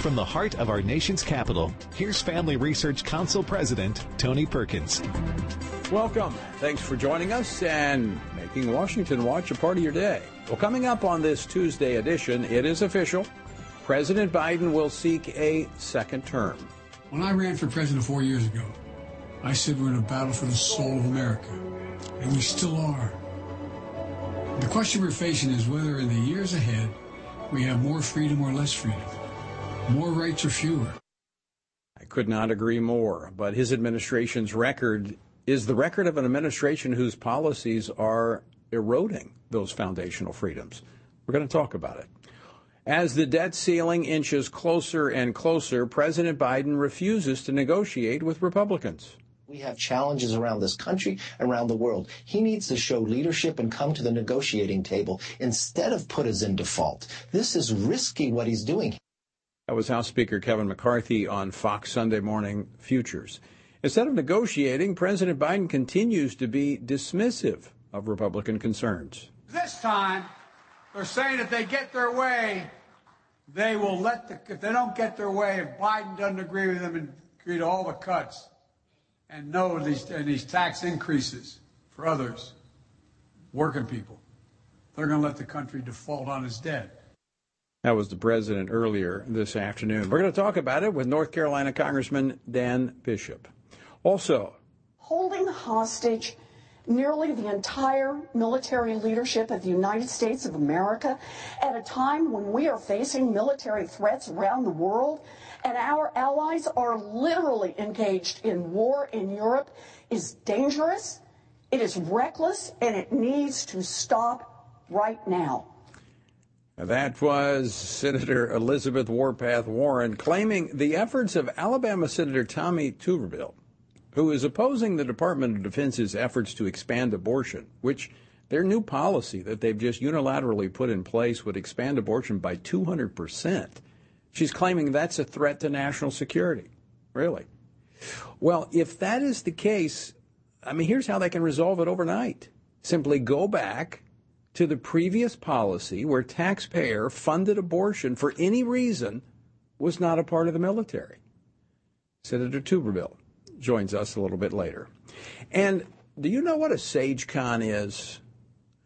From the heart of our nation's capital, here's Family Research Council President Tony Perkins. Welcome. Thanks for joining us and making Washington Watch a part of your day. Well, coming up on this Tuesday edition, it is official. President Biden will seek a second term. When I ran for president four years ago, I said we're in a battle for the soul of America, and we still are. The question we're facing is whether in the years ahead we have more freedom or less freedom, more rights or fewer. I could not agree more, but his administration's record is the record of an administration whose policies are eroding those foundational freedoms. We're going to talk about it. As the debt ceiling inches closer and closer, President Biden refuses to negotiate with Republicans. We have challenges around this country, around the world. He needs to show leadership and come to the negotiating table instead of put us in default. This is risky what he's doing. That was House Speaker Kevin McCarthy on Fox Sunday Morning Futures. Instead of negotiating, President Biden continues to be dismissive of Republican concerns. This time, they're saying if they get their way, they will let the, if they don't get their way, if Biden doesn't agree with them and agree to all the cuts, and no these, and these tax increases for others, working people. They're going to let the country default on its debt. That was the president earlier this afternoon. We're going to talk about it with North Carolina Congressman Dan Bishop. Also, holding hostage nearly the entire military leadership of the United States of America at a time when we are facing military threats around the world and our allies are literally engaged in war in Europe is dangerous, it is reckless, and it needs to stop right now. That was Senator Elizabeth Warpath Warren claiming the efforts of Alabama Senator Tommy Tuberville, who is opposing the Department of Defense's efforts to expand abortion, which their new policy that they've just unilaterally put in place would expand abortion by 200 percent. She's claiming that's a threat to national security. Really? Well, if that is the case, I mean, here's how they can resolve it overnight. Simply go back to the previous policy where taxpayer funded abortion for any reason was not a part of the military. Senator Tuberville joins us a little bit later. And do you know what a SageCon is?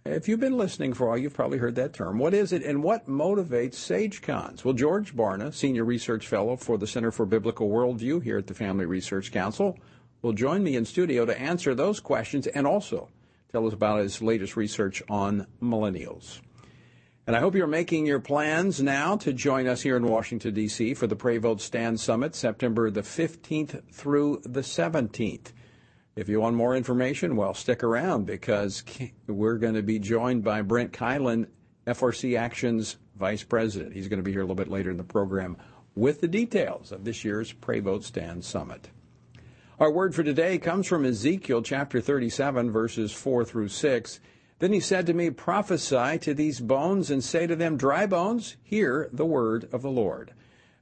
If you've been listening for a while, you've probably heard that term. What is it and what motivates SageCons? Well, George Barna, Senior Research Fellow for the Center for Biblical Worldview here at the Family Research Council, will join me in studio to answer those questions and also tell us about his latest research on millennials. And I hope you're making your plans now to join us here in Washington, D.C. for the Pray Vote Stand Summit, September the 15th through the 17th. If you want more information, well, stick around because we're going to be joined by Brent Keilen, FRC Action's Vice President. He's going to be here a little bit later in the program with the details of this year's Pray Vote Stand Summit. Our word for today comes from Ezekiel chapter 37, verses 4 through 6. Then he said to me, Prophesy to these bones and say to them, Dry bones, hear the word of the Lord.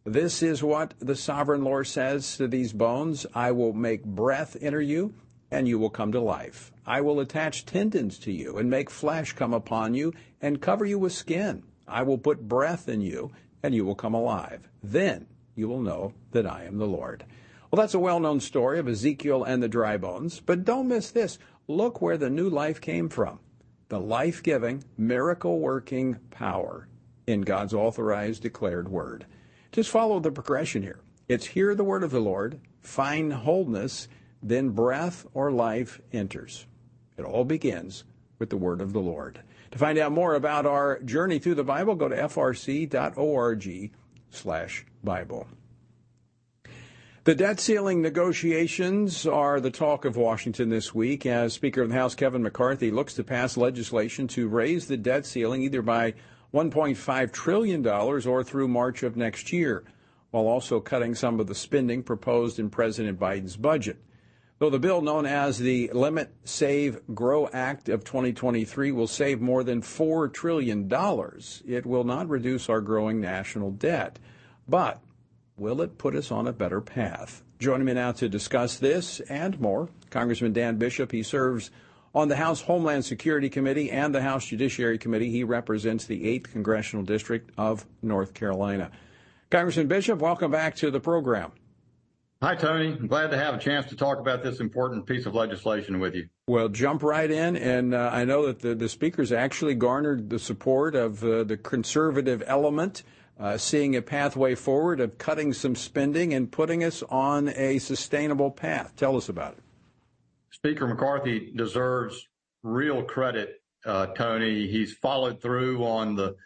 This is what the sovereign Lord says to these bones I will make breath enter you, and you will come to life. I will attach tendons to you, and make flesh come upon you, and cover you with skin. I will put breath in you, and you will come alive. Then you will know that I am the Lord. Well, that's a well known story of Ezekiel and the dry bones, but don't miss this. Look where the new life came from the life giving, miracle working power in God's authorized, declared word. Just follow the progression here. It's hear the word of the Lord, find wholeness, then breath or life enters. It all begins with the word of the Lord. To find out more about our journey through the Bible, go to frc.org slash Bible. The debt ceiling negotiations are the talk of Washington this week as Speaker of the House Kevin McCarthy looks to pass legislation to raise the debt ceiling either by $1.5 trillion or through March of next year, while also cutting some of the spending proposed in President Biden's budget. Though the bill known as the Limit Save Grow Act of 2023 will save more than $4 trillion, it will not reduce our growing national debt. But will it put us on a better path? Joining me now to discuss this and more, Congressman Dan Bishop. He serves on the House Homeland Security Committee and the House Judiciary Committee, he represents the 8th Congressional District of North Carolina. Congressman Bishop, welcome back to the program. Hi, Tony. I'm glad to have a chance to talk about this important piece of legislation with you. Well, jump right in. And uh, I know that the, the speakers actually garnered the support of uh, the conservative element, uh, seeing a pathway forward of cutting some spending and putting us on a sustainable path. Tell us about it. Speaker McCarthy deserves real credit, uh, Tony. He's followed through on the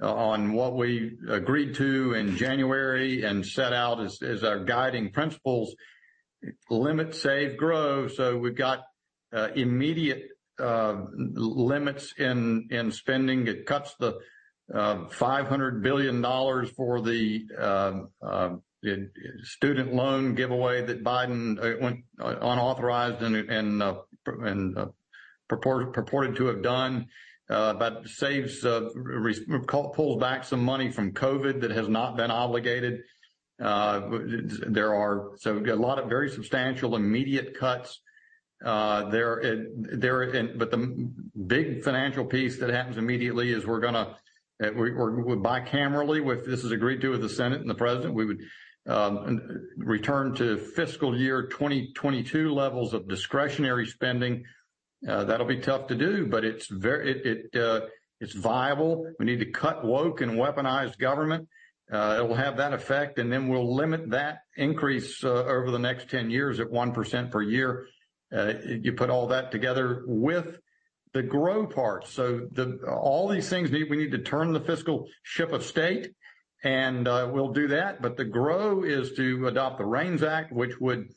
uh, on what we agreed to in January and set out as, as our guiding principles, limit, save, grow. So we've got uh, immediate uh, limits in in spending. It cuts the $500 billion for the um, uh, student loan giveaway that Biden uh, went unauthorized and and and purported to have done uh, but saves, uh, pulls back some money from COVID that has not been obligated. Uh, there are so a lot of very substantial immediate cuts. There, there, but the big financial piece that happens immediately is we're gonna, we're bicamerally, if this is agreed to with the Senate and the president, we would um, return to fiscal year 2022 levels of discretionary spending uh, that'll be tough to do, but it's very it, it uh, it's viable. We need to cut woke and weaponized government. Uh, it will have that effect, and then we'll limit that increase uh, over the next 10 years at 1% per year. Uh, you put all that together with the grow part. So the, all these things need, we need to turn the fiscal ship of state and uh, we'll do that. But the grow is to adopt the REINS Act, which would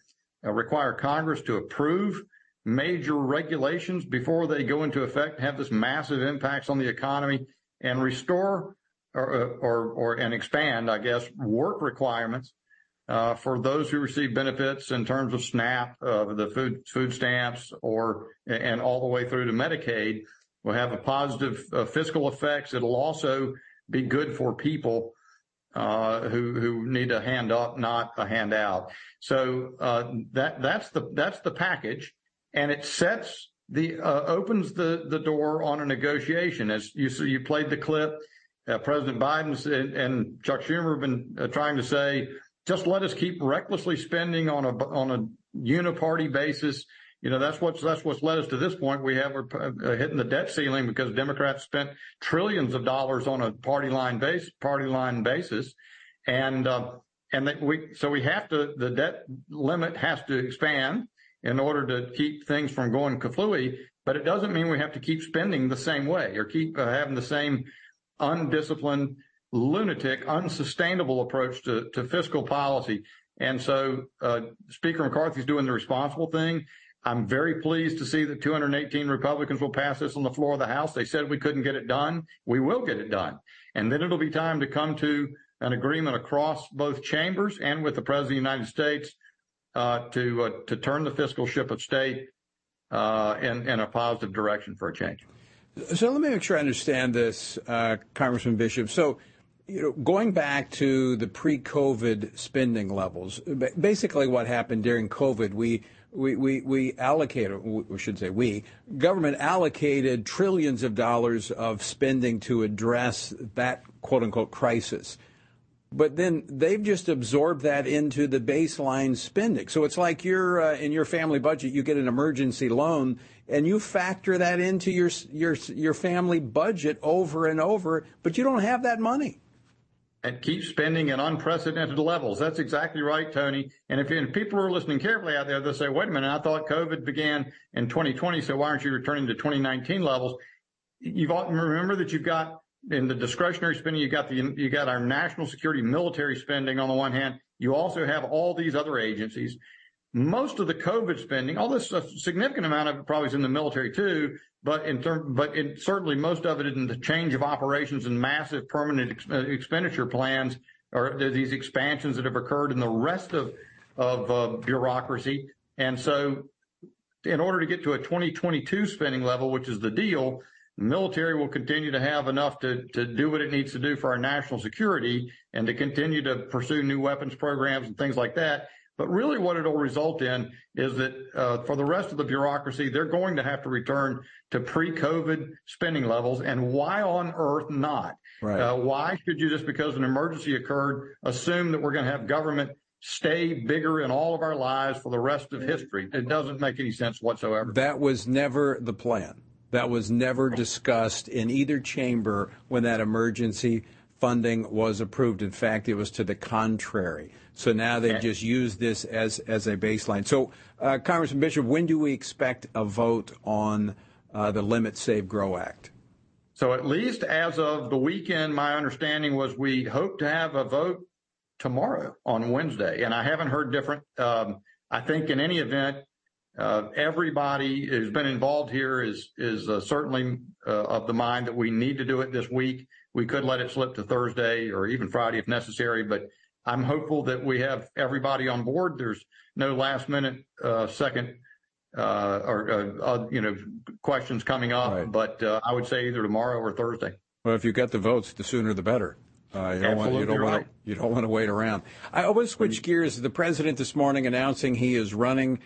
require Congress to approve major regulations before they go into effect, have this massive impacts on the economy, and restore or, or, or and expand, I guess, work requirements uh, for those who receive benefits in terms of SNAP, uh, the food food stamps, or and all the way through to Medicaid, will have a positive uh, fiscal effects. It'll also be good for people uh, who who need a hand up, not a handout. So uh, that that's the that's the package and it sets the uh, opens the door on a negotiation. As you see you played the clip, uh, President Biden and, Chuck Schumer have been uh, trying to say, just let us keep recklessly spending on a on a uniparty basis. You know that's what's that's what's led us to this point. We have we're uh, hitting the debt ceiling because Democrats spent trillions of dollars on a party line base party line basis, and uh, and that we so we have to the debt limit has to expand in order to keep things from going kaflooey, but it doesn't mean we have to keep spending the same way or keep uh, having the same undisciplined, lunatic, unsustainable approach to, to fiscal policy. And so uh, Speaker McCarthy's doing the responsible thing. I'm very pleased to see that 218 Republicans will pass this on the floor of the House. They said we couldn't get it done. We will get it done. And then it'll be time to come to an agreement across both chambers and with the President of the United States uh, to uh, to turn the fiscal ship of state uh, in in a positive direction for a change. So let me make sure I understand this, uh, Congressman Bishop. So. You know, going back to the pre-COVID spending levels, basically what happened during COVID, we we, we, we allocated, we should say we, government allocated trillions of dollars of spending to address that quote unquote crisis but then they've just absorbed that into the baseline spending. So it's like you're uh, in your family budget, you get an emergency loan, and you factor that into your your your family budget over and over, but you don't have that money. And keep spending at unprecedented levels. That's exactly right, Tony. And if people are listening carefully out there, they'll say, "Wait a minute! I thought COVID began in 2020, so why aren't you returning to 2019 levels?" You've all, remember that you've got in the discretionary spending, you got the you got our national security military spending on the one hand. You also have all these other agencies. Most of the COVID spending, all this significant amount of it probably is in the military too, but certainly most of it in the change of operations and massive permanent uh, expenditure plans or these expansions that have occurred in the rest of of uh, bureaucracy. And so, in order to get to a 2022 spending level, which is the deal, the military will continue to have enough to do what it needs to do for our national security and to continue to pursue new weapons programs and things like that. But really what it'll result in is that uh, for the rest of the bureaucracy, they're going to have to return to pre-COVID spending levels. And why on earth not? Right. Uh, why should you, just because an emergency occurred, assume that we're going to have government stay bigger in all of our lives for the rest of history? It doesn't make any sense whatsoever. That was never the plan. That was never discussed in either chamber when that emergency funding was approved. In fact, it was to the contrary. So now they just use this as as a baseline. So, uh, Congressman Bishop, when do we expect a vote on uh, the Limit Save Grow Act? So, at least as of the weekend, my understanding was we hope to have a vote tomorrow on Wednesday, and I haven't heard different. Um, I think in any event, uh, everybody who's been involved here is is uh, certainly uh, of the mind that we need to do it this week. We could let it slip to Thursday or even Friday if necessary, but I'm hopeful that we have everybody on board. There's no last minute uh, second uh, or uh, uh you know questions coming up, right. but uh, I would say either tomorrow or Thursday. Well, if you get the votes, the sooner the better. Uh, you don't want you don't right. you don't want to wait around. I want to switch gears. The president this morning announcing he is running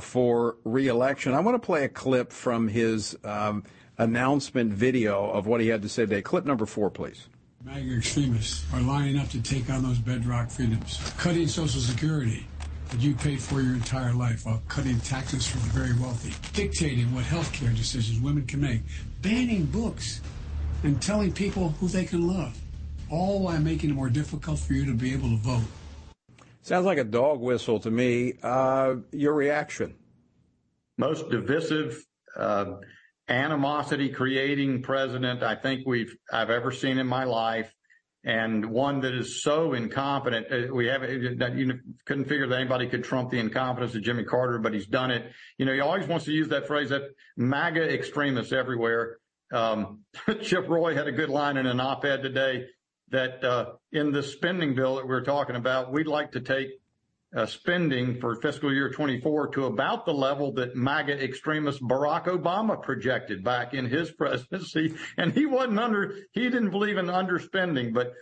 for reelection. I want to play a clip from his um, announcement video of what he had to say today. Clip number four, please. MAGA extremists are lining up to take on those bedrock freedoms, cutting Social Security that you paid for your entire life while cutting taxes from the very wealthy, dictating what health care decisions women can make, banning books, and telling people who they can love, all while making it more difficult for you to be able to vote. Sounds like a dog whistle to me. Uh, your reaction? Most divisive. Uh, animosity creating president I think we've I've ever seen in my life, and one that is so incompetent. Uh, we haven't you couldn't figure that anybody could trump the incompetence of Jimmy Carter, but he's done it. You know, he always wants to use that phrase that MAGA extremists everywhere. Um, Chip Roy had a good line in an op-ed today that uh, in the spending bill that we we're talking about, we'd like to take uh, spending for fiscal year 24 to about the level that MAGA extremist Barack Obama projected back in his presidency. And he wasn't under, he didn't believe in underspending, but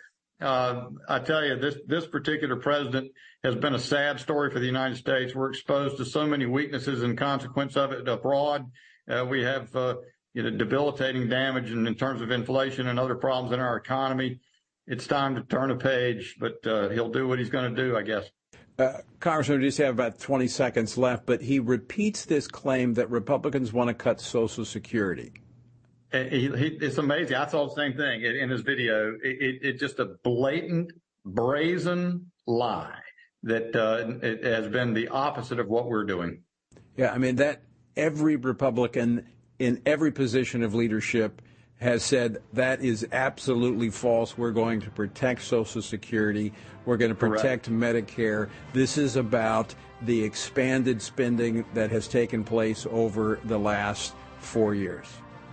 uh, I tell you, this this particular president has been a sad story for the United States. We're exposed to so many weaknesses and consequence of it abroad. Uh, we have uh, you know debilitating damage in, in, terms of inflation and other problems in our economy. It's time to turn a page, but uh, he'll do what he's going to do, I guess. Uh, Congressman, we just have about 20 seconds left, but he repeats this claim that Republicans want to cut Social Security. He, he, it's amazing. I saw the same thing in, in his video. It's it, just a blatant, brazen lie that uh, it has been the opposite of what we're doing. Yeah, I mean that every Republican in every position of leadership has said that is absolutely false. We're going to protect Social Security. We're going to protect Correct. Medicare. This is about the expanded spending that has taken place over the last four years.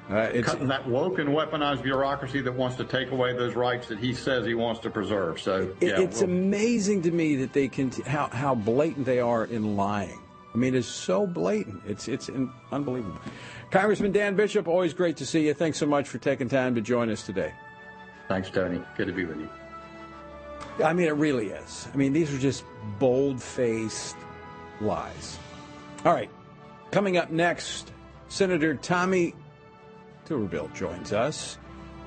Uh, it's Cutting that woke and weaponized bureaucracy that wants to take away those rights that he says he wants to preserve. So yeah, it's we'll, amazing to me that they can how how blatant they are in lying. I mean, it's so blatant. It's it's unbelievable. Congressman Dan Bishop, always great to see you. Thanks so much for taking time to join us today. Thanks, Tony. Good to be with you. I mean, it really is. I mean, these are just bold faced lies. All right. Coming up next, Senator Tommy Tuberville joins us.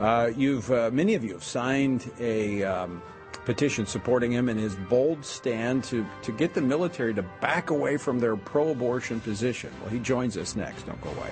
Uh, you've uh, many of you have signed a um, petition supporting him in his bold stand to, to get the military to back away from their pro abortion position. Well, he joins us next. Don't go away.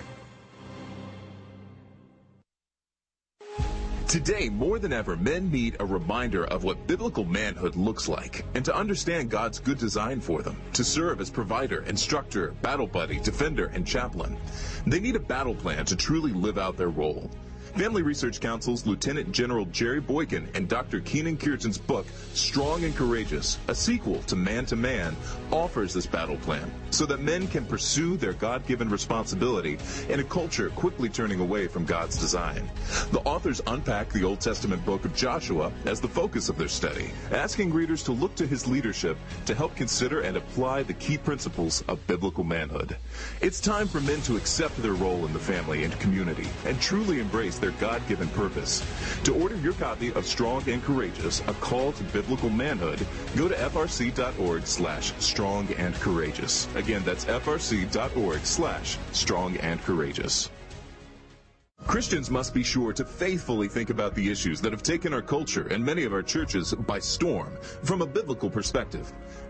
Today, more than ever, men need a reminder of what biblical manhood looks like and to understand God's good design for them, to serve as provider, instructor, battle buddy, defender, and chaplain. They need a battle plan to truly live out their role. Family Research Council's Lieutenant General Jerry Boykin and Dr. Kenyn Cureton's book, Strong and Courageous, a sequel to Man to Man, offers this battle plan so that men can pursue their God-given responsibility in a culture quickly turning away from God's design. The authors unpack the Old Testament book of Joshua as the focus of their study, asking readers to look to his leadership to help consider and apply the key principles of biblical manhood. It's time for men to accept their role in the family and community and truly embrace their God given purpose. To order your copy of Strong and Courageous, A Call to Biblical Manhood, go to frc.org slash strong and courageous. Again, that's frc.org slash strong and courageous. Christians must be sure to faithfully think about the issues that have taken our culture and many of our churches by storm from a biblical perspective.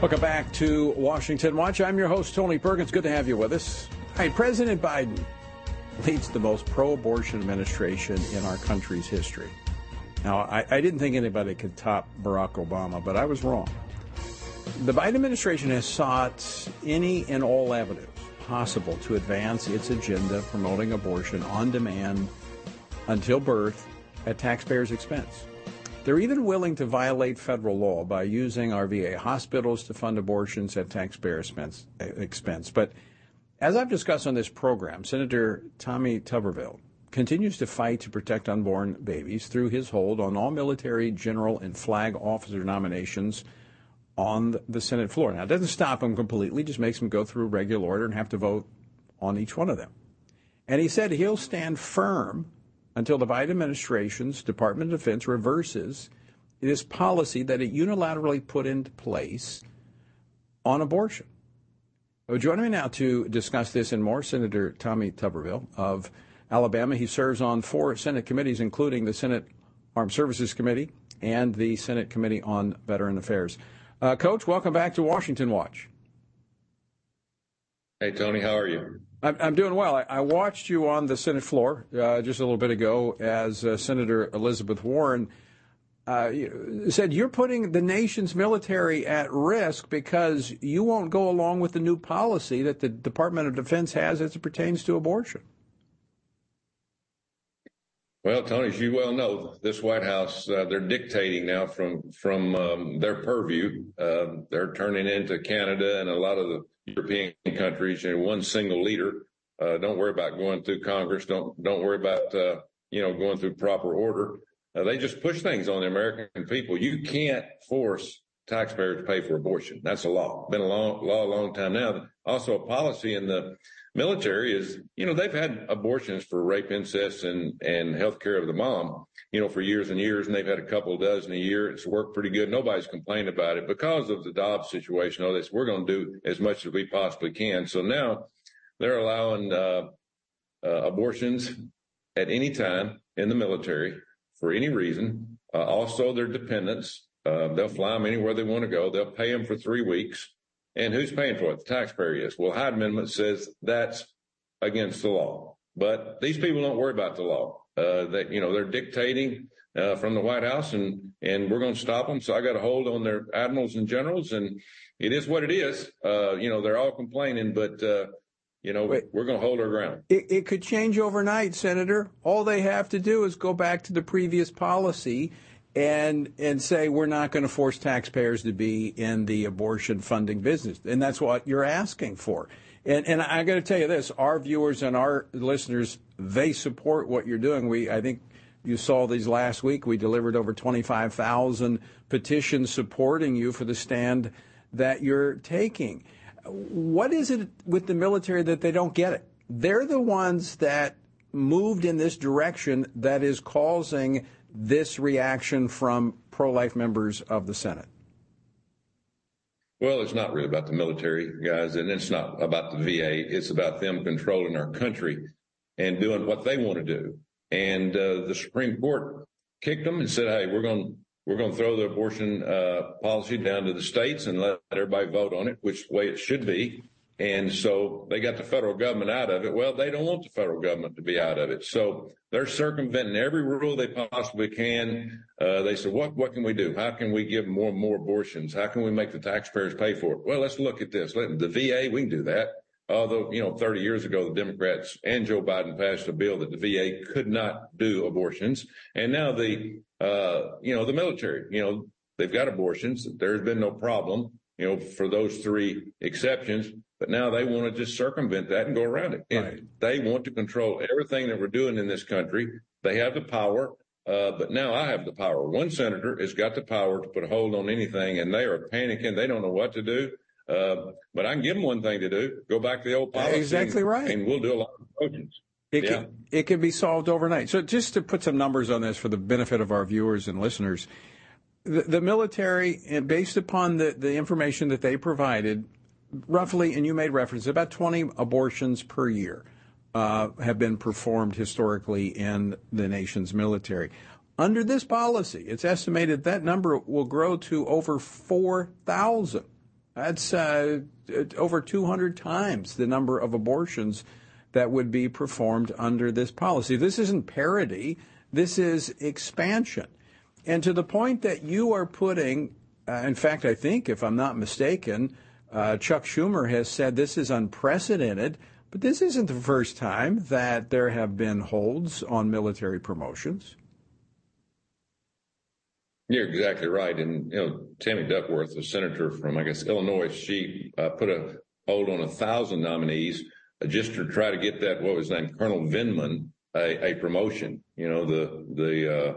Welcome back to Washington Watch. I'm your host, Tony Perkins. Good to have you with us. President Biden leads the most pro abortion administration in our country's history. Now, I, I, didn't think anybody could top Barack Obama, but I was wrong. The Biden administration has sought any and all avenues possible to advance its agenda promoting abortion on demand until birth at taxpayers' expense. They're even willing to violate federal law by using our VA hospitals to fund abortions at taxpayer expense. But as I've discussed on this program, Senator Tommy Tuberville continues to fight to protect unborn babies through his hold on all military, general, and flag officer nominations on the Senate floor. Now, it doesn't stop him completely, just makes him go through regular order and have to vote on each one of them. And he said he'll stand firm until the Biden administration's Department of Defense reverses this policy that it unilaterally put into place on abortion. Well, joining me now to discuss this and more, Senator Tommy Tuberville of Alabama. He serves on four Senate committees, including the Senate Armed Services Committee and the Senate Committee on Veteran Affairs. Uh, Coach, welcome back to Washington Watch. Hey, Tony, how are you? I'm, doing well. I, I, watched you on the Senate floor uh, just a little bit ago as uh, Senator Elizabeth Warren uh, said you're putting the nation's military at risk because you won't go along with the new policy that the Department of Defense has as it pertains to abortion. Well, Tony, as you well know, this White House, uh, they're dictating now from from um, their purview. Uh, they're turning into Canada and a lot of the European countries, you know, one single leader. Uh, don't worry about going through Congress. Don't don't worry about uh, you know going through proper order. Uh, they just push things on the American people. You can't force taxpayers to pay for abortion. That's a law. Been a long law a long time now. Also, a policy in the military is, you know, they've had abortions for rape, incest, and and health care of the mom, you know, for years and years, and they've had a couple dozen a year. It's worked pretty good. Nobody's complained about it because of the Dobbs situation. All this, we're going to do as much as we possibly can. So now they're allowing uh, uh, abortions at any time in the military for any reason. Uh, also, their dependents. Uh, they'll fly them anywhere they want to go. They'll pay them for three weeks. And who's paying for it? The taxpayer is. Well, Hyde Amendment says that's against the law. But these people don't worry about the law. Uh, that, you know, they're dictating uh, from the White House, and and we're going to stop them. So I got a hold on their admirals and generals, and it is what it is. Uh, you know, they're all complaining, but uh, you know, Wait, we're going to hold our ground. It, it could change overnight, Senator. All they have to do is go back to the previous policy and and say we're not going to force taxpayers to be in the abortion funding business, and that's what you're asking for. And and I got to tell you this: our viewers and our listeners, they support what you're doing. We, I think, you saw these last week. We delivered over 25,000 petitions supporting you for the stand that you're taking. What is it with the military that they don't get it? They're the ones that moved in this direction that is causing this reaction from pro life members of the Senate? Well, it's not really about the military guys, and it's not about the VA. It's about them controlling our country and doing what they want to do. And uh, the Supreme Court kicked them and said, "Hey, we're going we're going to throw the abortion uh, policy down to the states and let everybody vote on it, which way it should be." And so they got the federal government out of it. Well, they don't want the federal government to be out of it. So they're circumventing every rule they possibly can. Uh, they said, what, what can we do? How can we give more and more abortions? How can we make the taxpayers pay for it? Well, let's look at this. Let, the VA, we can do that. Although, you know, 30 years ago, the Democrats and Joe Biden passed a bill that the VA could not do abortions. And now the, uh, you know, the military, you know, they've got abortions. There's been no problem, you know, for those three exceptions. But now they want to just circumvent that and go around it. And right. they want to control everything that we're doing in this country. They have the power. Uh, but now I have the power. One senator has got the power to put a hold on anything, and they are panicking. They don't know what to do. Uh, but I can give them one thing to do: go back to the old policy. Exactly right. And we'll do a lot of motions. It yeah. can, it can be solved overnight. So just to put some numbers on this for the benefit of our viewers and listeners, the, the military, based upon the, the information that they provided, roughly, and you made reference, about 20 abortions per year uh, have been performed historically in the nation's military. Under this policy, it's estimated that number will grow to over 4,000. That's uh, over 200 times the number of abortions that would be performed under this policy. This isn't parity, this is expansion. And to the point that you are putting, uh, in fact, I think, if I'm not mistaken, uh, Chuck Schumer has said this is unprecedented, but this isn't the first time that there have been holds on military promotions. You're exactly right. And, you know, Tammy Duckworth, a senator from, I guess, Illinois, she uh, put a hold on a thousand nominees uh, just to try to get that, what was his name, Colonel Vindman, a, a promotion. You know, the, the, uh,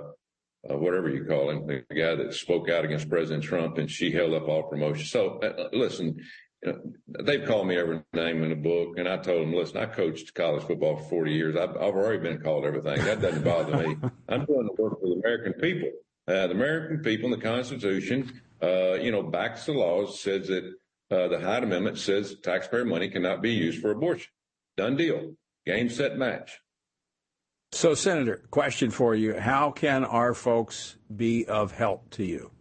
uh, whatever you call him, the guy that spoke out against President Trump, and she held up all promotions. So uh, listen, you know, they've called me every name in the book, and I told them, listen, I coached college football for 40 years. I've, I've already been called everything. That doesn't bother me. I'm doing the work for the American people. Uh, the American people and the Constitution, uh, you know, backs the laws, says that uh, the Hyde Amendment says taxpayer money cannot be used for abortion. Done deal. Game, set, match. So, Senator, question for you. How can our folks be of help to you?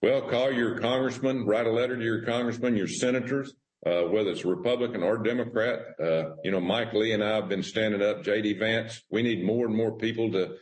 Well, call your congressman, write a letter to your congressman, your senators, uh, whether it's Republican or Democrat. Uh, you know, Mike Lee and I have been standing up, J.D. Vance. We need more and more people to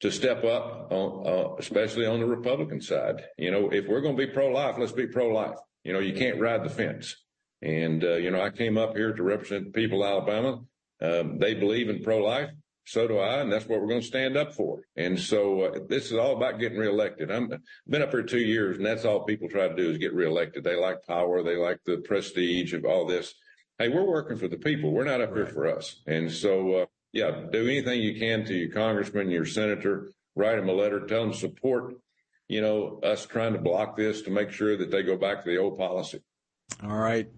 to step up, on, uh, especially on the Republican side. You know, if we're going to be pro-life, let's be pro-life. You know, you can't ride the fence. And, uh, you know, I came up here to represent the people of Alabama. Um, they believe in pro-life. So do I, and that's what we're going to stand up for. And so uh, this is all about getting reelected. I'm been up here two years, and that's all people try to do is get reelected. They like power, they like the prestige of all this. Hey, we're working for the people. We're not up right. here for us. And so, uh, yeah, do anything you can to your congressman, your senator, write them a letter, tell them support, you know, us trying to block this to make sure that they go back to the old policy. All right.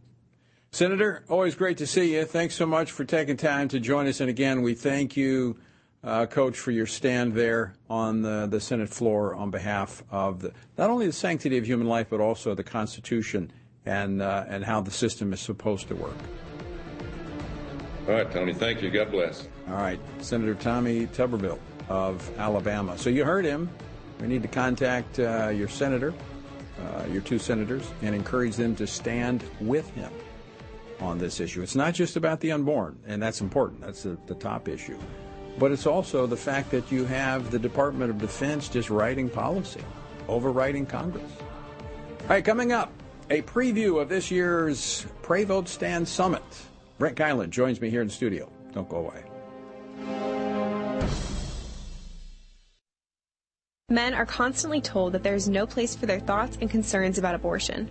Senator, always great to see you. Thanks so much for taking time to join us. And again, we thank you, uh, Coach, for your stand there on the, the Senate floor on behalf of the, not only the sanctity of human life, but also the Constitution and, uh, and how the system is supposed to work. All right, Tony. Thank you. God bless. All right. Senator Tommy Tuberville of Alabama. So you heard him. We need to contact uh, your senator, uh, your two senators, and encourage them to stand with him on this issue. It's not just about the unborn, and that's important. That's the, the top issue. but it's also the fact that you have the Department of Defense just writing policy, overriding Congress. All right, coming up, a preview of this year's Pray Vote Stand Summit. Brent Keilen joins me here in the studio. Don't go away. Men are constantly told that there is no place for their thoughts and concerns about abortion.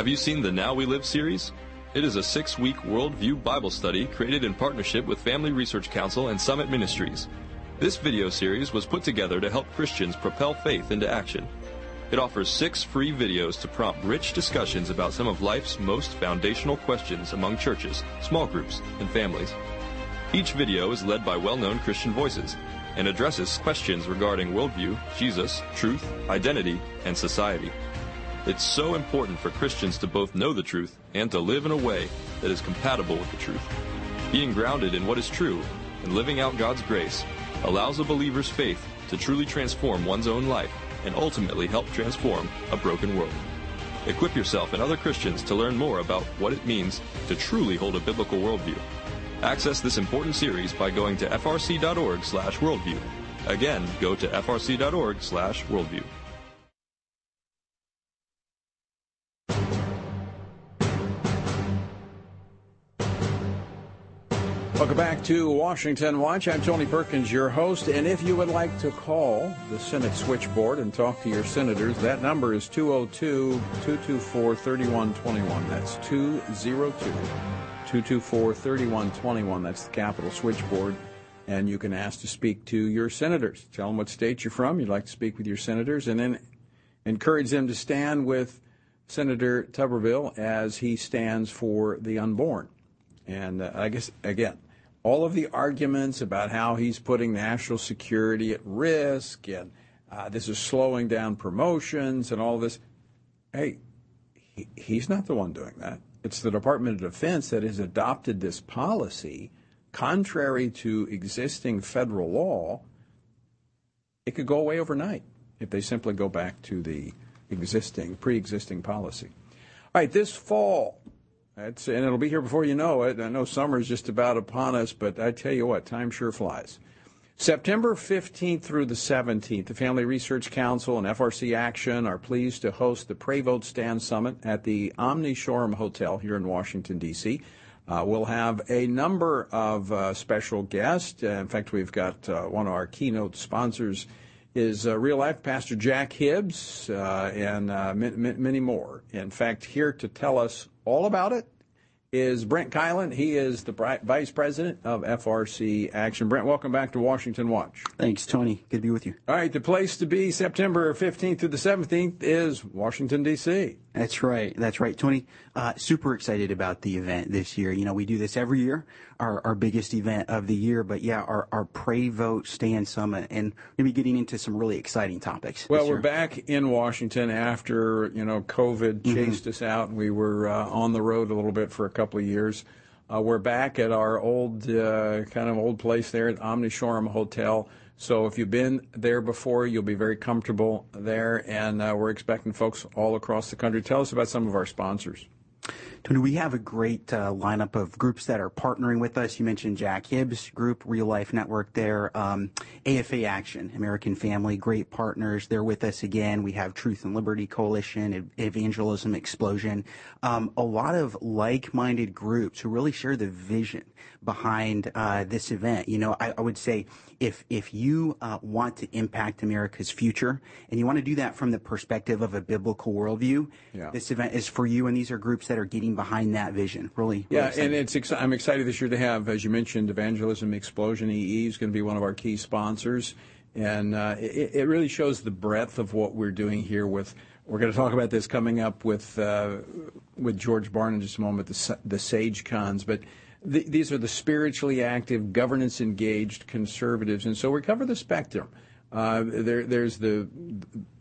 Have you seen the Now We Live series? It is a six week worldview Bible study created in partnership with Family Research Council and Summit Ministries. This video series was put together to help Christians propel faith into action. It offers six free videos to prompt rich discussions about some of life's most foundational questions among churches, small groups, and families. Each video is led by well-known Christian voices and addresses questions regarding worldview, Jesus, truth, identity, and society. It's so important for Christians to both know the truth and to live in a way that is compatible with the truth. Being grounded in what is true and living out God's grace allows a believer's faith to truly transform one's own life and ultimately help transform a broken world. Equip yourself and other Christians to learn more about what it means to truly hold a biblical worldview. Access this important series by going to frc.org slash worldview. Again, go to frc.org/worldview. Welcome back to Washington Watch. I'm Tony Perkins, your host. And if you would like to call the Senate switchboard and talk to your senators, that number is 202 224 3121. That's 202 224 3121. That's the Capitol switchboard. And you can ask to speak to your senators. Tell them what state you're from. You'd like to speak with your senators. And then encourage them to stand with Senator Tuberville as he stands for the unborn. And uh, I guess, again, all of the arguments about how he's putting national security at risk and uh, this is slowing down promotions and all this. Hey, he, he's not the one doing that. It's the Department of Defense that has adopted this policy contrary to existing federal law. It could go away overnight if they simply go back to the existing, pre existing policy. All right, this fall, that's, and it'll be here before you know it. I know summer's just about upon us, but I tell you what, time sure flies. September 15th through the 17th, the Family Research Council and FRC Action are pleased to host the Pray Vote Stand Summit at the Omni Shoreham Hotel here in Washington, D.C. Uh, we'll have a number of uh, special guests. Uh, in fact, we've got uh, one of our keynote sponsors is uh, real life Pastor Jack Hibbs uh, and many more. In fact, here to tell us all about it is Brent Keilen. He is the Vice President of FRC Action. Brent, welcome back to Washington Watch. Thanks, Tony. Good to be with you. All right, the place to be September 15th through the 17th is Washington, D.C. That's right. That's right, Tony. Uh, super excited about the event this year. You know, we do this every year, our, our biggest event of the year. But yeah, our, our Pray Vote Stand Summit, and we'll be getting into some really exciting topics. Well, we're back in Washington after you know COVID mm-hmm. chased mm-hmm. us out, and we were uh, on the road a little bit for a couple of years. Uh, we're back at our old uh, kind of old place there at Omni Shoreham Hotel. So if you've been there before, you'll be very comfortable there. And uh, we're expecting folks all across the country. Tell us about some of our sponsors. Tony, we have a great uh, lineup of groups that are partnering with us. You mentioned Jack Hibbs Group, Real Life Network there, um, AFA Action, American Family, great partners. They're with us again. We have Truth and Liberty Coalition, Evangelism Explosion, um, a lot of like-minded groups who really share the vision behind uh, this event. You know, I, I, would say if if you uh, want to impact America's future and you want to do that from the perspective of a biblical worldview, yeah. this event is for you. And these are groups that are getting behind that vision. Really, yeah. Really and it's I'm excited this year to have, as you mentioned, Evangelism Explosion EE is going to be one of our key sponsors, and uh, it, it really shows the breadth of what we're doing here with we're going to talk about this coming up with uh, with George Barna in just a moment, the, the Sage Cons. But the, these are the spiritually active, governance engaged conservatives, and so we cover the spectrum. Uh, there, there's the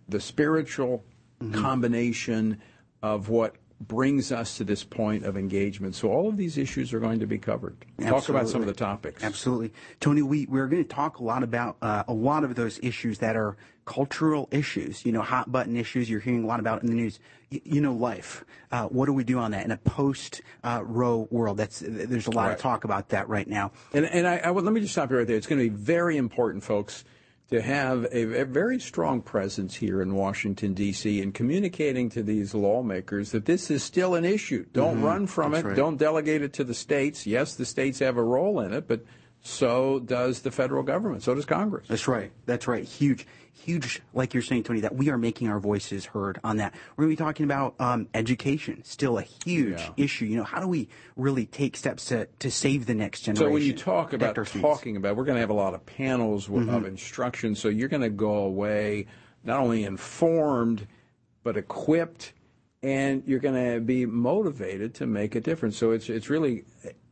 the spiritual mm-hmm. combination of what brings us to this point of engagement. So all of these issues are going to be covered. Absolutely. Talk about some of the topics. Absolutely, Tony. We we're going to talk a lot about uh, a lot of those issues that are cultural issues. You know, hot button issues. You're hearing a lot about in the news. You know, life. Uh, what do we do on that in a post uh, Roe world? That's there's a lot right. of talk about that right now. And and I, I, let me just stop you right there. It's going to be very important, folks to have a, a, very strong presence here in Washington, D.C., in communicating to these lawmakers that this is still an issue. Don't mm-hmm. run from That's it. Right. Don't delegate it to the states. Yes, the states have a role in it, but so does the federal government. So does Congress. That's right. That's right. Huge, huge, like you're saying, Tony, that we are making our voices heard on that. We're going to be talking about um, education, still a huge yeah. issue. You know, how do we really take steps to, to save the next generation? So when you talk about talking about, we're going to have a lot of panels mm-hmm. of instruction. So you're going to go away not only informed, but equipped and you're going to be motivated to make a difference. So it's it's really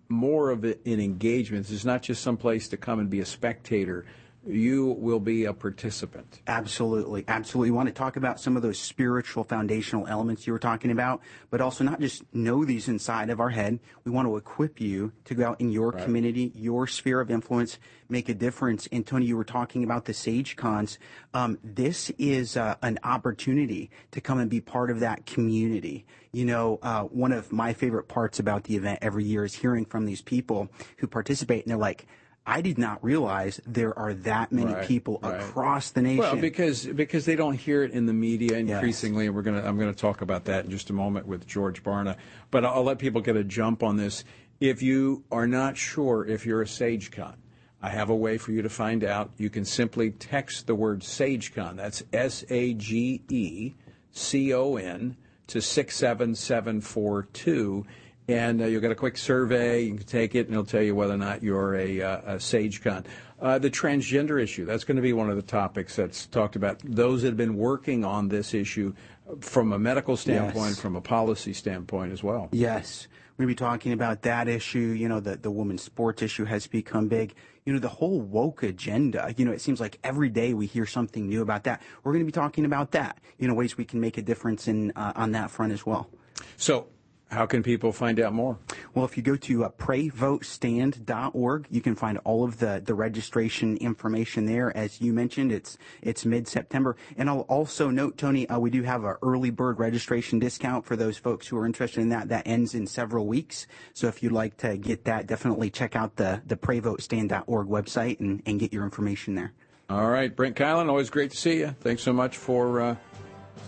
more of an engagement. It's not just some place to come and be a spectator. You will be a participant. Absolutely. Absolutely. You want to talk about some of those spiritual foundational elements you were talking about, but also not just know these inside of our head. We want to equip you to go out in your right. community, your sphere of influence, make a difference. And Tony, you were talking about the Sage Cons. Um, this is uh, an opportunity to come and be part of that community. You know, uh, one of my favorite parts about the event every year is hearing from these people who participate, and they're like, I did not realize there are that many right, people right. across the nation. Well, because because they don't hear it in the media increasingly, yes. and we're gonna I'm gonna talk about that in just a moment with George Barna. But I'll, I'll let people get a jump on this. If you are not sure if you're a SageCon, I have a way for you to find out. You can simply text the word SageCon. That's S A G E C O N to 67742. And uh, you'll get a quick survey. You can take it, and it'll tell you whether or not you're a, uh, a SageCon. Uh, the transgender issue, that's going to be one of the topics that's talked about. Those that have been working on this issue from a medical standpoint, yes. from a policy standpoint as well. Yes. We're to be talking about that issue. You know, the, the women's sports issue has become big. You know, the whole woke agenda, you know, it seems like every day we hear something new about that. We're going to be talking about that, you know, ways we can make a difference in, uh, on that front as well. So how can people find out more? Well, if you go to uh, prayvotestand.org, you can find all of the, the registration information there. As you mentioned, it's it's mid September, and I'll also note, Tony, uh, we do have an early bird registration discount for those folks who are interested in that. That ends in several weeks, so if you'd like to get that, definitely check out the the prayvotestand.org website and, and get your information there. All right, Brent Keilen, always great to see you. Thanks so much for uh,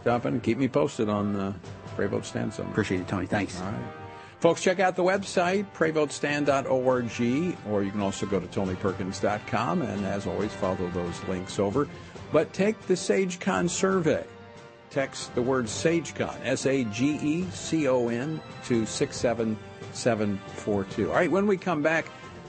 stopping and keep me posted on. Uh, Pray Stand Summit. Appreciate it, Tony. Thanks. All right. Folks, check out the website, prayvotestand.org, or you can also go to tonyperkins.com, and as always, follow those links over. But take the SageCon survey. Text the word SageCon, S A G E C O N, to 67742. All right, when we come back,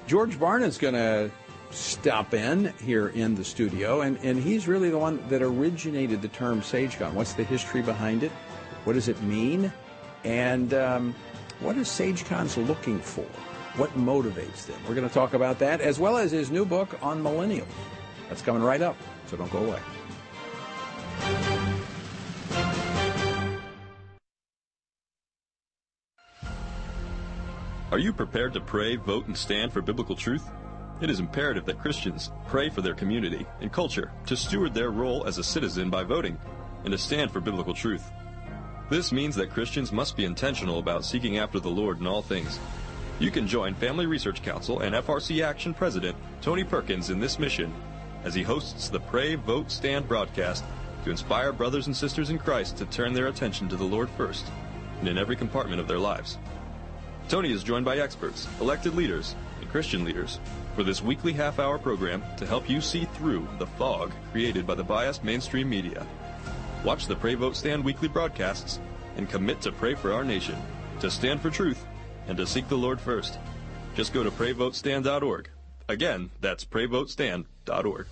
George Barna is going to stop in here in the studio, and, and he's really the one that originated the term SageCon. What's the history behind it? What does it mean? And um, what is SageCon's looking for? What motivates them? We're going to talk about that as well as his new book on millennials. That's coming right up, so don't go away. Are you prepared to pray, vote, and stand for biblical truth? It is imperative that Christians pray for their community and culture to steward their role as a citizen by voting and to stand for biblical truth. This means that Christians must be intentional about seeking after the Lord in all things. You can join Family Research Council and FRC Action President Tony Perkins in this mission as he hosts the Pray, Vote, Stand broadcast to inspire brothers and sisters in Christ to turn their attention to the Lord first and in every compartment of their lives. Tony is joined by experts, elected leaders, and Christian leaders for this weekly half hour program to help you see through the fog created by the biased mainstream media. Watch the Pray Vote Stand weekly broadcasts and commit to pray for our nation, to stand for truth, and to seek the Lord first. Just go to prayvotestand.org. Again, that's prayvotestand.org.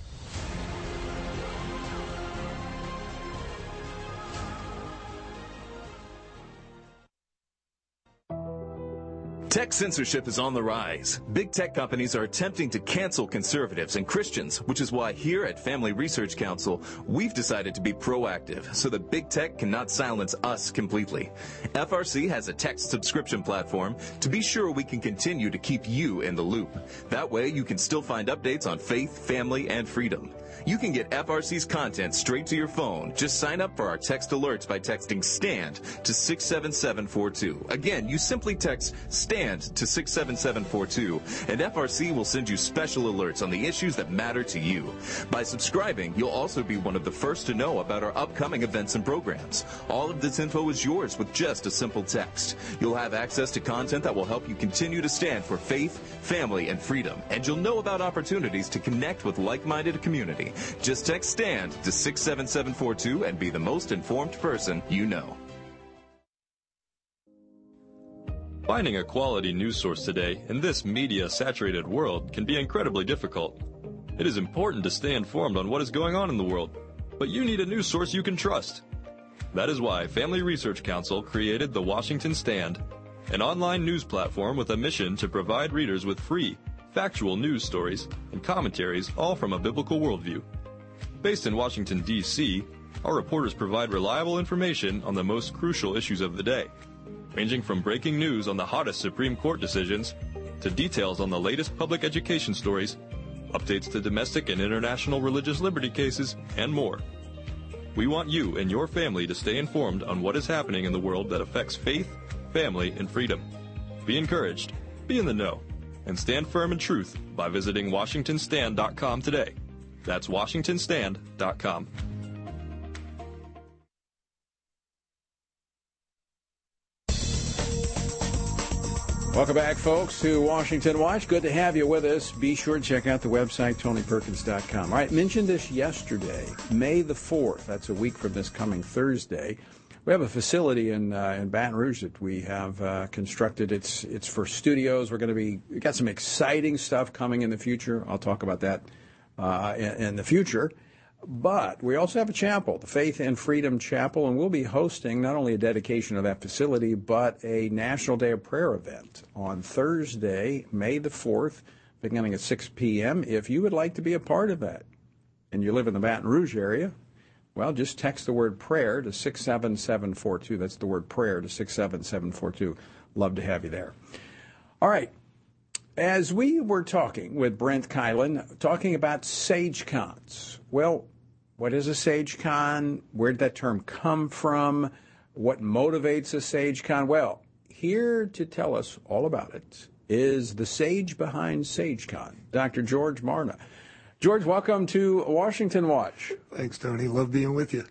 Tech censorship is on the rise. Big tech companies are attempting to cancel conservatives and Christians, which is why here at Family Research Council, we've decided to be proactive so that big tech cannot silence us completely. FRC has a text subscription platform to be sure we can continue to keep you in the loop. That way you can still find updates on faith, family, and freedom. You can get FRC's content straight to your phone. Just sign up for our text alerts by texting STAND to 67742. Again, you simply text STAND to 67742, and FRC will send you special alerts on the issues that matter to you. By subscribing, you'll also be one of the first to know about our upcoming events and programs. All of this info is yours with just a simple text. You'll have access to content that will help you continue to stand for faith, family, and freedom, and you'll know about opportunities to connect with like-minded community. Just text STAND to 67742 and be the most informed person you know. Finding a quality news source today in this media saturated world can be incredibly difficult. It is important to stay informed on what is going on in the world, but you need a news source you can trust. That is why Family Research Council created the Washington Stand, an online news platform with a mission to provide readers with free, factual news stories, and commentaries, all from a biblical worldview. Based in Washington, D.C., our reporters provide reliable information on the most crucial issues of the day, ranging from breaking news on the hottest Supreme Court decisions to details on the latest public education stories, updates to domestic and international religious liberty cases, and more. We want you and your family to stay informed on what is happening in the world that affects faith, family, and freedom. Be encouraged, be in the know, and stand firm in truth by visiting WashingtonStand.com today. That's WashingtonStand.com. Welcome back, folks, to Washington Watch. Good to have you with us. Be sure to check out the website, TonyPerkins.com. All right, mentioned this yesterday, May the 4th. That's a week from this coming Thursday. We have a facility in uh, in Baton Rouge that we have uh, constructed. It's it's for studios. We're going to be we got some exciting stuff coming in the future. I'll talk about that uh, in, in the future. But we also have a chapel, the Faith and Freedom Chapel, and we'll be hosting not only a dedication of that facility, but a National Day of Prayer event on Thursday, May the 4th, beginning at 6 p.m. If you would like to be a part of that and you live in the Baton Rouge area, well, just text the word prayer to 67742. That's the word prayer to 67742. Love to have you there. All right. As we were talking with Brent Keilen, talking about sage cons. Well, what is a sage con? Where did that term come from? What motivates a sage con? Well, here to tell us all about it is the sage behind SageCon, Dr. George Barna. George, welcome to Washington Watch. Thanks, Tony. Love being with you.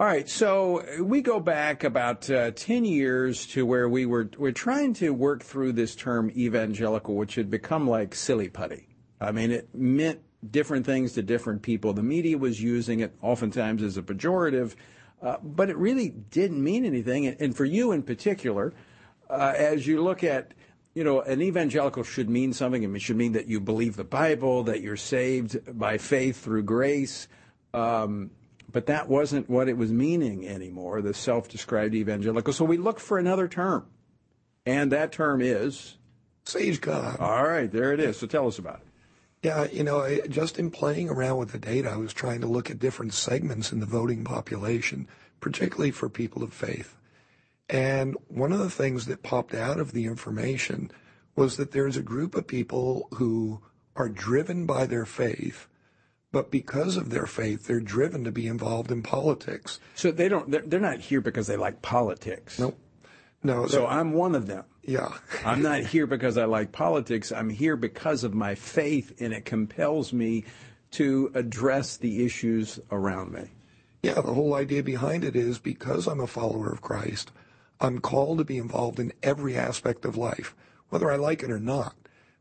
All right, so we go back about uh, 10 years to where we were we're trying to work through this term evangelical, which had become like silly putty. I mean, it meant different things to different people. The media was using it oftentimes as a pejorative, uh, but it really didn't mean anything. And, and for you in particular, uh, as you look at, you know, an evangelical should mean something. It should mean that you believe the Bible, that you're saved by faith through grace. Um, but that wasn't what it was meaning anymore, the self described evangelical. So we looked for another term. And that term is SageCon. All right, there it is. So tell us about it. Yeah, you know, just in playing around with the data, I was trying to look at different segments in the voting population, particularly for people of faith. And one of the things that popped out of the information was that there's a group of people who are driven by their faith, but because of their faith, they're driven to be involved in politics. So they don't. They're, they're not here because they like politics. Nope. No. So I'm one of them. Yeah. I'm not here because I like politics. I'm here because of my faith, and it compels me to address the issues around me. Yeah, the whole idea behind it is because I'm a follower of Christ, I'm called to be involved in every aspect of life, whether I like it or not.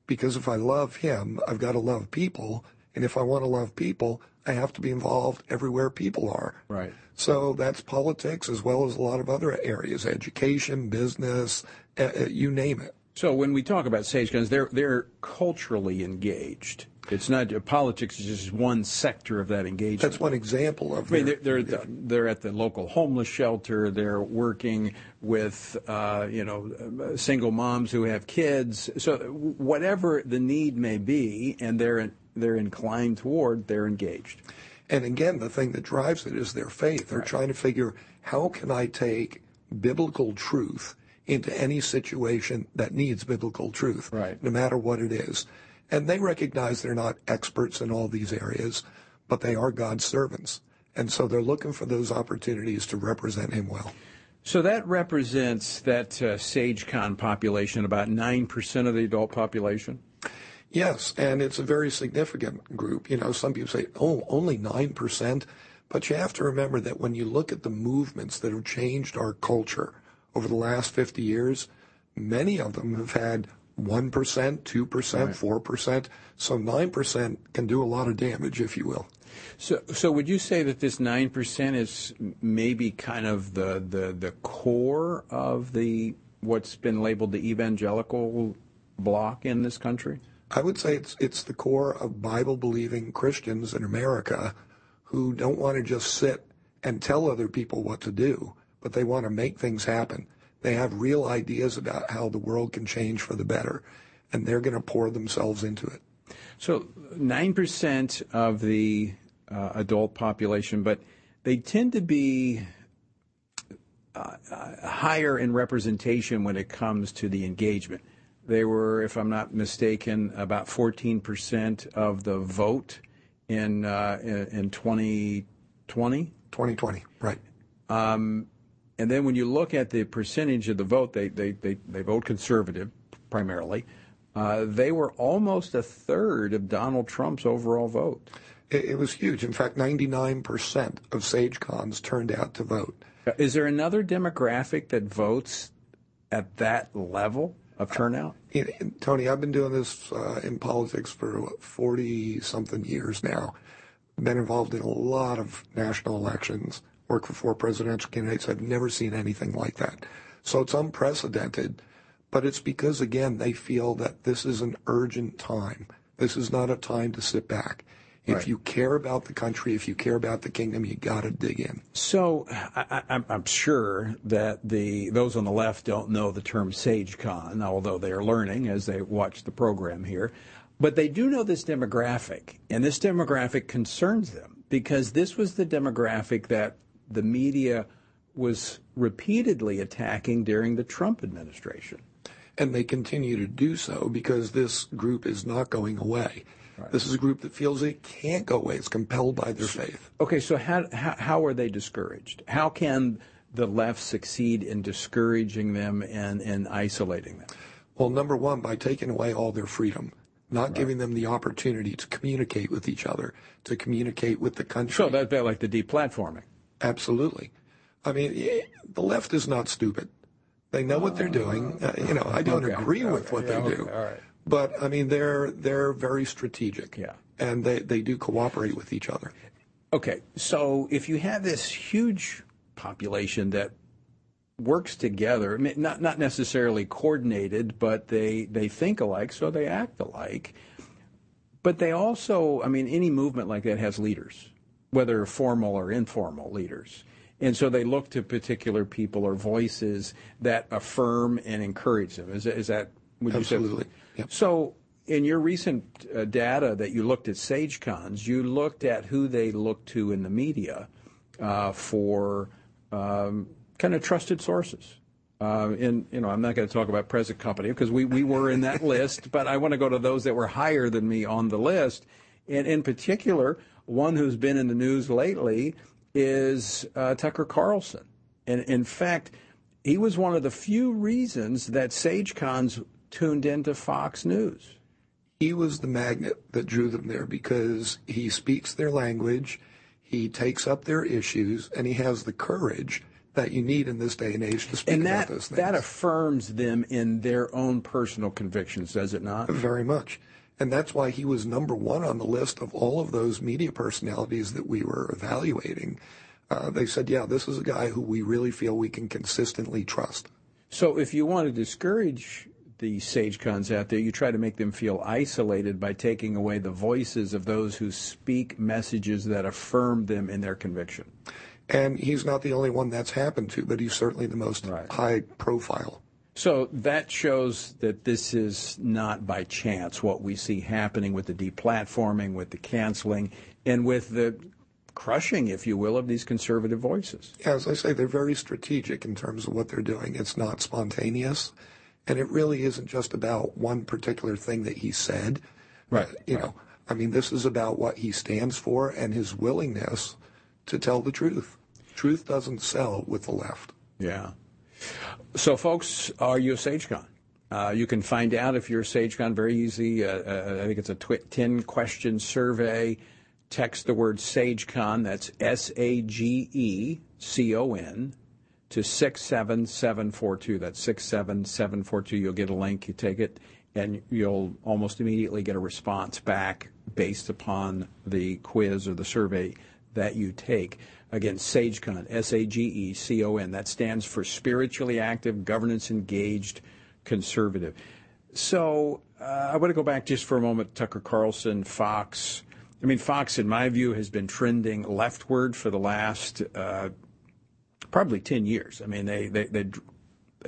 Because if I love Him, I've got to love people. And if I want to love people, I have to be involved everywhere people are. Right. So that's politics as well as a lot of other areas, education, business, uh, you name it. So when we talk about sage cons, they're they're culturally engaged. It's not politics is just one sector of that engagement. That's one example of. I mean, they're they're, they're at the local homeless shelter. They're working with uh, you know single moms who have kids. So whatever the need may be, and they're they're inclined toward, they're engaged. And again, the thing that drives it is their faith. They're right. trying to figure how can I take biblical truth into any situation that needs biblical truth, right. no matter what it is. And they recognize they're not experts in all these areas, but they are God's servants. And so they're looking for those opportunities to represent Him well. So that represents that uh, SageCon population, about 9% of the adult population? Yes, and it's a very significant group. You know, some people say, oh, only 9%. But you have to remember that when you look at the movements that have changed our culture over the last 50 years, many of them have had 1%, 2%, 4%. So 9% can do a lot of damage, if you will. So, so would you say that this 9% is maybe kind of the, the, the core of the what's been labeled the evangelical block in this country? I would say it's it's the core of Bible believing Christians in America who don't want to just sit and tell other people what to do, but they want to make things happen. They have real ideas about how the world can change for the better, and they're going to pour themselves into it. So, 9% of the uh, adult population, but they tend to be uh, uh, higher in representation when it comes to the engagement. They were, if I'm not mistaken, about 14% of the vote in uh, in 2020. 2020, right. Um, and then when you look at the percentage of the vote, they they they, they vote conservative primarily. Uh, they were almost a third of Donald Trump's overall vote. It, it was huge. In fact, 99% of SageCons turned out to vote. Is there another demographic that votes at that level? of turnout? Uh, Tony, I've been doing this uh, in politics for 40 something years now. Been involved in a lot of national elections, worked for four presidential candidates. I've never seen anything like that. So it's unprecedented, but it's because, again, they feel that this is an urgent time. This is not a time to sit back. If right. you care about the country, if you care about the kingdom, you got to dig in. So I, am sure that the those on the left don't know the term SageCon, although they are learning as they watch the program here. But they do know this demographic, and this demographic concerns them because this was the demographic that the media was repeatedly attacking during the Trump administration. And they continue to do so because this group is not going away. Right. This is a group that feels it can't go away. It's compelled by their faith. Okay, so how, how, how are they discouraged? How can the left succeed in discouraging them and, and isolating them? Well, number one, by taking away all their freedom, not right. giving them the opportunity to communicate with each other, to communicate with the country. So that's like the deplatforming. Absolutely. I mean, the left is not stupid. They know what they're doing. Uh, you know, I don't okay. agree with what yeah, they okay. do. Right. But I mean, they're they're very strategic. Yeah. And they, they do cooperate with each other. Okay, so if you have this huge population that works together, not not necessarily coordinated, but they they think alike, so they act alike. But they also, I mean, any movement like that has leaders, whether formal or informal leaders. And so they look to particular people or voices that affirm and encourage them. Is, is that would Absolutely. you say? Yep. So, in your recent uh, data that you looked at SageCons, you looked at who they look to in the media uh, for um, kind of trusted sources. Uh, and you know, I'm not going to talk about present company because we, we were in that list, but I want to go to those that were higher than me on the list. And in particular, one who's been in the news lately is uh, Tucker Carlson. And in fact, he was one of the few reasons that SageCons tuned into Fox News. He was the magnet that drew them there because he speaks their language, he takes up their issues, and he has the courage that you need in this day and age to speak and that, about those things. That affirms them in their own personal convictions, does it not? Very much. And that's why he was number one on the list of all of those media personalities that we were evaluating. Uh, they said, yeah, this is a guy who we really feel we can consistently trust. So if you want to discourage the sage cons out there, you try to make them feel isolated by taking away the voices of those who speak messages that affirm them in their conviction. And he's not the only one that's happened to, but he's certainly the most right. high profile. So that shows that this is not by chance what we see happening with the deplatforming, with the canceling, and with the crushing, if you will, of these conservative voices. Yeah, as I say, they're very strategic in terms of what they're doing. It's not spontaneous, and it really isn't just about one particular thing that he said. Right. Uh, you right. know, I mean, this is about what he stands for and his willingness to tell the truth. Truth doesn't sell with the left. Yeah. So, folks, are you a SageCon? Uh, you can find out if you're a SageCon very easy. Uh, uh, I think it's a tw- 10 question survey. Text the word SageCon, that's S A G E C O N, to 67742. That's 67742. You'll get a link, you take it, and you'll almost immediately get a response back based upon the quiz or the survey that you take. Again, SageCon, S A G E C O N. That stands for Spiritually Active, Governance Engaged Conservative. So uh, I want to go back just for a moment. Tucker Carlson, Fox. I mean, Fox, in my view, has been trending leftward for the last uh, probably 10 years. I mean, they, they, they,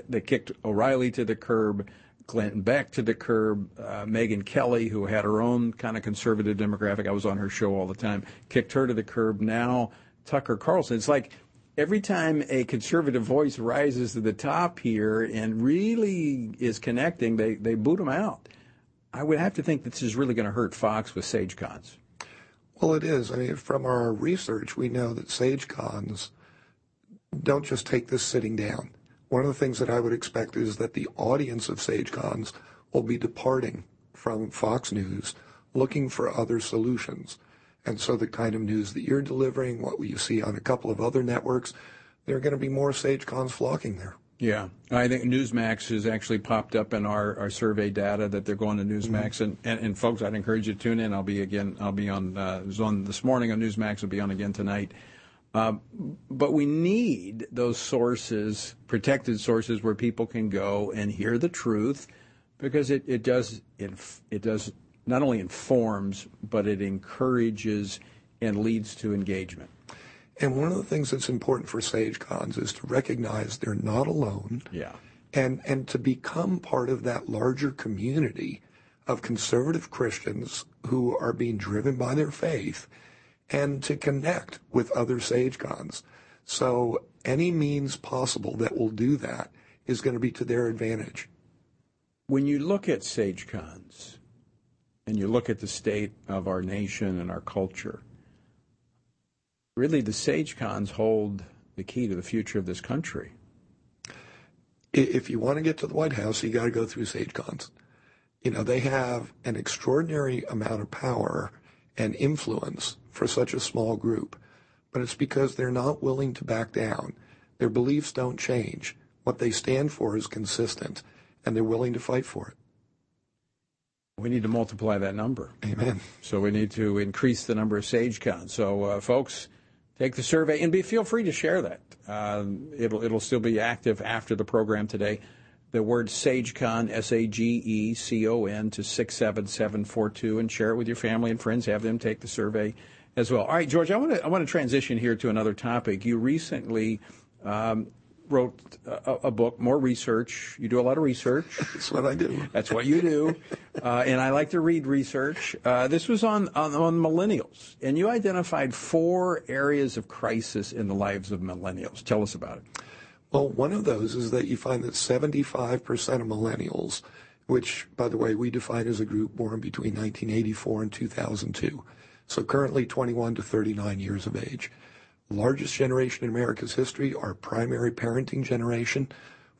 they kicked O'Reilly to the curb. Glenn Beck to the curb. Uh, Megyn Kelly, who had her own kind of conservative demographic, I was on her show all the time, kicked her to the curb. Now Tucker Carlson. It's like every time a conservative voice rises to the top here and really is connecting, they, they boot them out. I would have to think this is really going to hurt Fox with SageCons. Well, it is. I mean, from our research, we know that SageCons don't just take this sitting down. One of the things that I would expect is that the audience of SageCons will be departing from Fox News looking for other solutions. And so the kind of news that you're delivering, what you see on a couple of other networks, there are going to be more SageCons flocking there. Yeah, I think Newsmax has actually popped up in our, our survey data that they're going to Newsmax, mm-hmm. and, and, folks, I'd encourage you to tune in. I'll be again. I'll be on. Uh, was on this morning on Newsmax. I'll be on again tonight. Uh, but we need those sources, protected sources, where people can go and hear the truth, because it, it does it, it does not only informs, but it encourages and leads to engagement. And one of the things that's important for SageCons is to recognize they're not alone. Yeah. And, and to become part of that larger community of conservative Christians who are being driven by their faith and to connect with other SageCons. So any means possible that will do that is going to be to their advantage. When you look at SageCons, and you look at the state of our nation and our culture, really the SageCons hold the key to the future of this country. If you want to get to the White House, you got to go through SageCons. You know, they have an extraordinary amount of power and influence for such a small group, but it's because they're not willing to back down. Their beliefs don't change. What they stand for is consistent, and they're willing to fight for it. We need to multiply that number. Amen. So we need to increase the number of SageCons. So, uh, folks, take the survey and be feel free to share that. Uh, it'll it'll still be active after the program today. The word SageCon, S A G E C O N, to six seven seven four two, and share it with your family and friends. Have them take the survey as well. All right, George, I want to I want to transition here to another topic. You recently um, wrote a, a, book, more research. You do a lot of research. That's what I do. That's what you do. Uh, and I like to read research. Uh, this was on, on, on millennials, and you identified four areas of crisis in the lives of millennials. Tell us about it. Well, one of those is that you find that 75% of millennials, which, by the way, we define as a group born between 1984 and 2002, So currently 21 to 39 years of age. Largest generation in America's history, our primary parenting generation.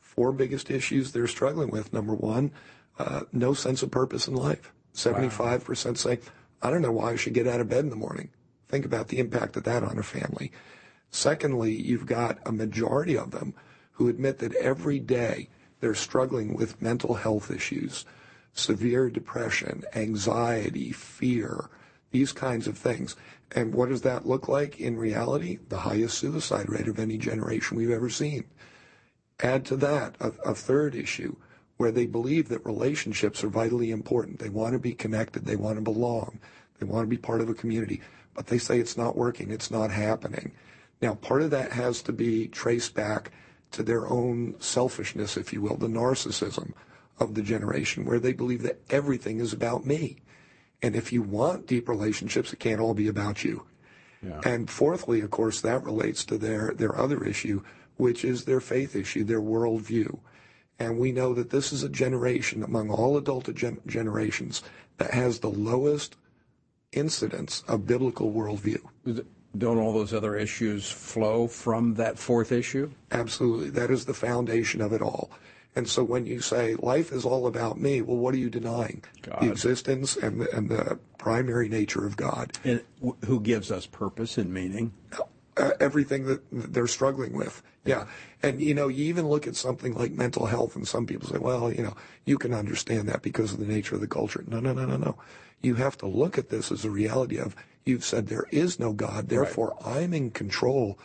Four biggest issues they're struggling with. Number one, uh, no sense of purpose in life. 75% wow. say, I don't know why I should get out of bed in the morning. Think about the impact of that on a family. Secondly, you've got a majority of them who admit that every day they're struggling with mental health issues, severe depression, anxiety, fear, these kinds of things. And what does that look like in reality? The highest suicide rate of any generation we've ever seen. Add to that a, a third issue where they believe that relationships are vitally important. They want to be connected. They want to belong. They want to be part of a community. But they say it's not working. It's not happening. Now, part of that has to be traced back to their own selfishness, if you will, the narcissism of the generation, where they believe that everything is about me. And if you want deep relationships, it can't all be about you. Yeah. And fourthly, of course, that relates to their, their other issue, which is their faith issue, their worldview. And we know that this is a generation among all adult gen- generations that has the lowest incidence of biblical worldview. Don't all those other issues flow from that fourth issue? Absolutely. That is the foundation of it all. And so when you say life is all about me, well, what are you denying? God. The existence and the, and the primary nature of God. And who gives us purpose and meaning? Uh, everything that they're struggling with. Yeah. And, you know, you even look at something like mental health, and some people say, well, you know, you can understand that because of the nature of the culture. No, no, no, no, no. You have to look at this as a reality of you've said there is no God, therefore right. I'm in control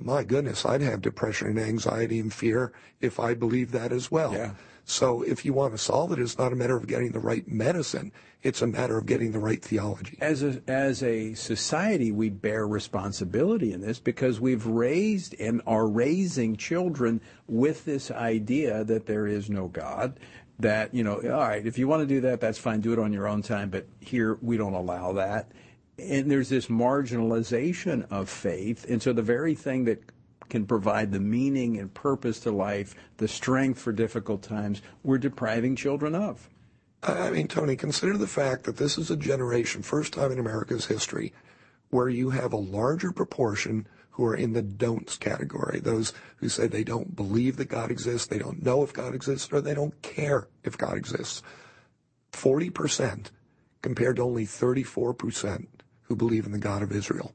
my goodness, I'd have depression and anxiety and fear if I believed that as well. Yeah. So if you want to solve it, it's not a matter of getting the right medicine. It's a matter of getting the right theology. As a, as a society, we bear responsibility in this because we've raised and are raising children with this idea that there is no God. That, you know, all right, if you want to do that, that's fine. Do it on your own time. But here, we don't allow that and there's this marginalization of faith. And so the very thing that can provide the meaning and purpose to life, the strength for difficult times, we're depriving children of. I mean, Tony, consider the fact that this is a generation, first time in America's history, where you have a larger proportion who are in the don'ts category. Those who say they don't believe that God exists, they don't know if God exists, or they don't care if God exists. 40% compared to only 34% who believe in the God of Israel.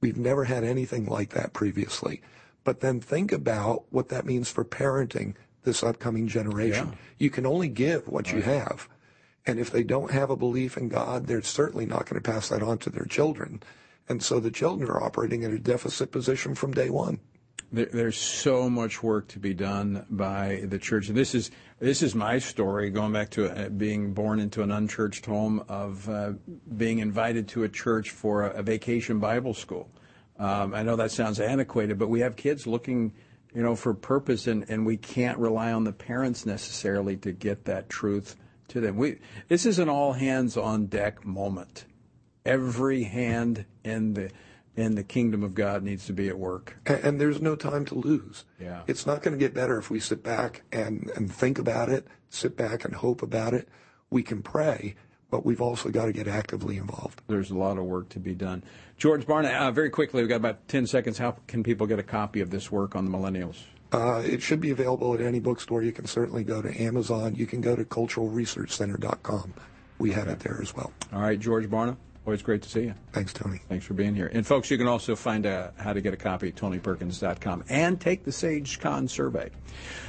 We've never had anything like that previously. But then think about what that means for parenting this upcoming generation. Yeah. You can only give what you have. And if they don't have a belief in God, they're certainly not going to pass that on to their children. And so the children are operating in a deficit position from day one. There, there's so much work to be done by the church. This is this is my story, going back to uh, being born into an unchurched home, of uh, being invited to a church for a, a vacation Bible school. Um, I know that sounds antiquated, but we have kids looking, you know, for purpose, and, and we can't rely on the parents necessarily to get that truth to them. We this is an all hands on deck moment. Every hand in the and the kingdom of God needs to be at work. And, and there's no time to lose. Yeah. It's not going to get better if we sit back and, and think about it, sit back and hope about it. We can pray, but we've also got to get actively involved. There's a lot of work to be done. George Barna, uh, very quickly, we've got about 10 seconds. How can people get a copy of this work on the millennials? Uh, it should be available at any bookstore. You can certainly go to Amazon. You can go to culturalresearchcenter.com. We have it there as well. All right, George Barna. Always great to see you. Thanks, Tony. Thanks for being here. And folks, you can also find out how to get a copy at tonyperkins.com and take the SageCon survey.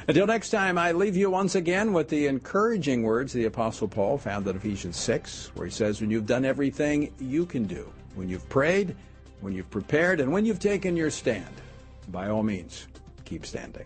Until next time, I leave you once again with the encouraging words of the Apostle Paul found in Ephesians 6, where he says, When you've done everything you can do, when you've prayed, when you've prepared, and when you've taken your stand, by all means, keep standing.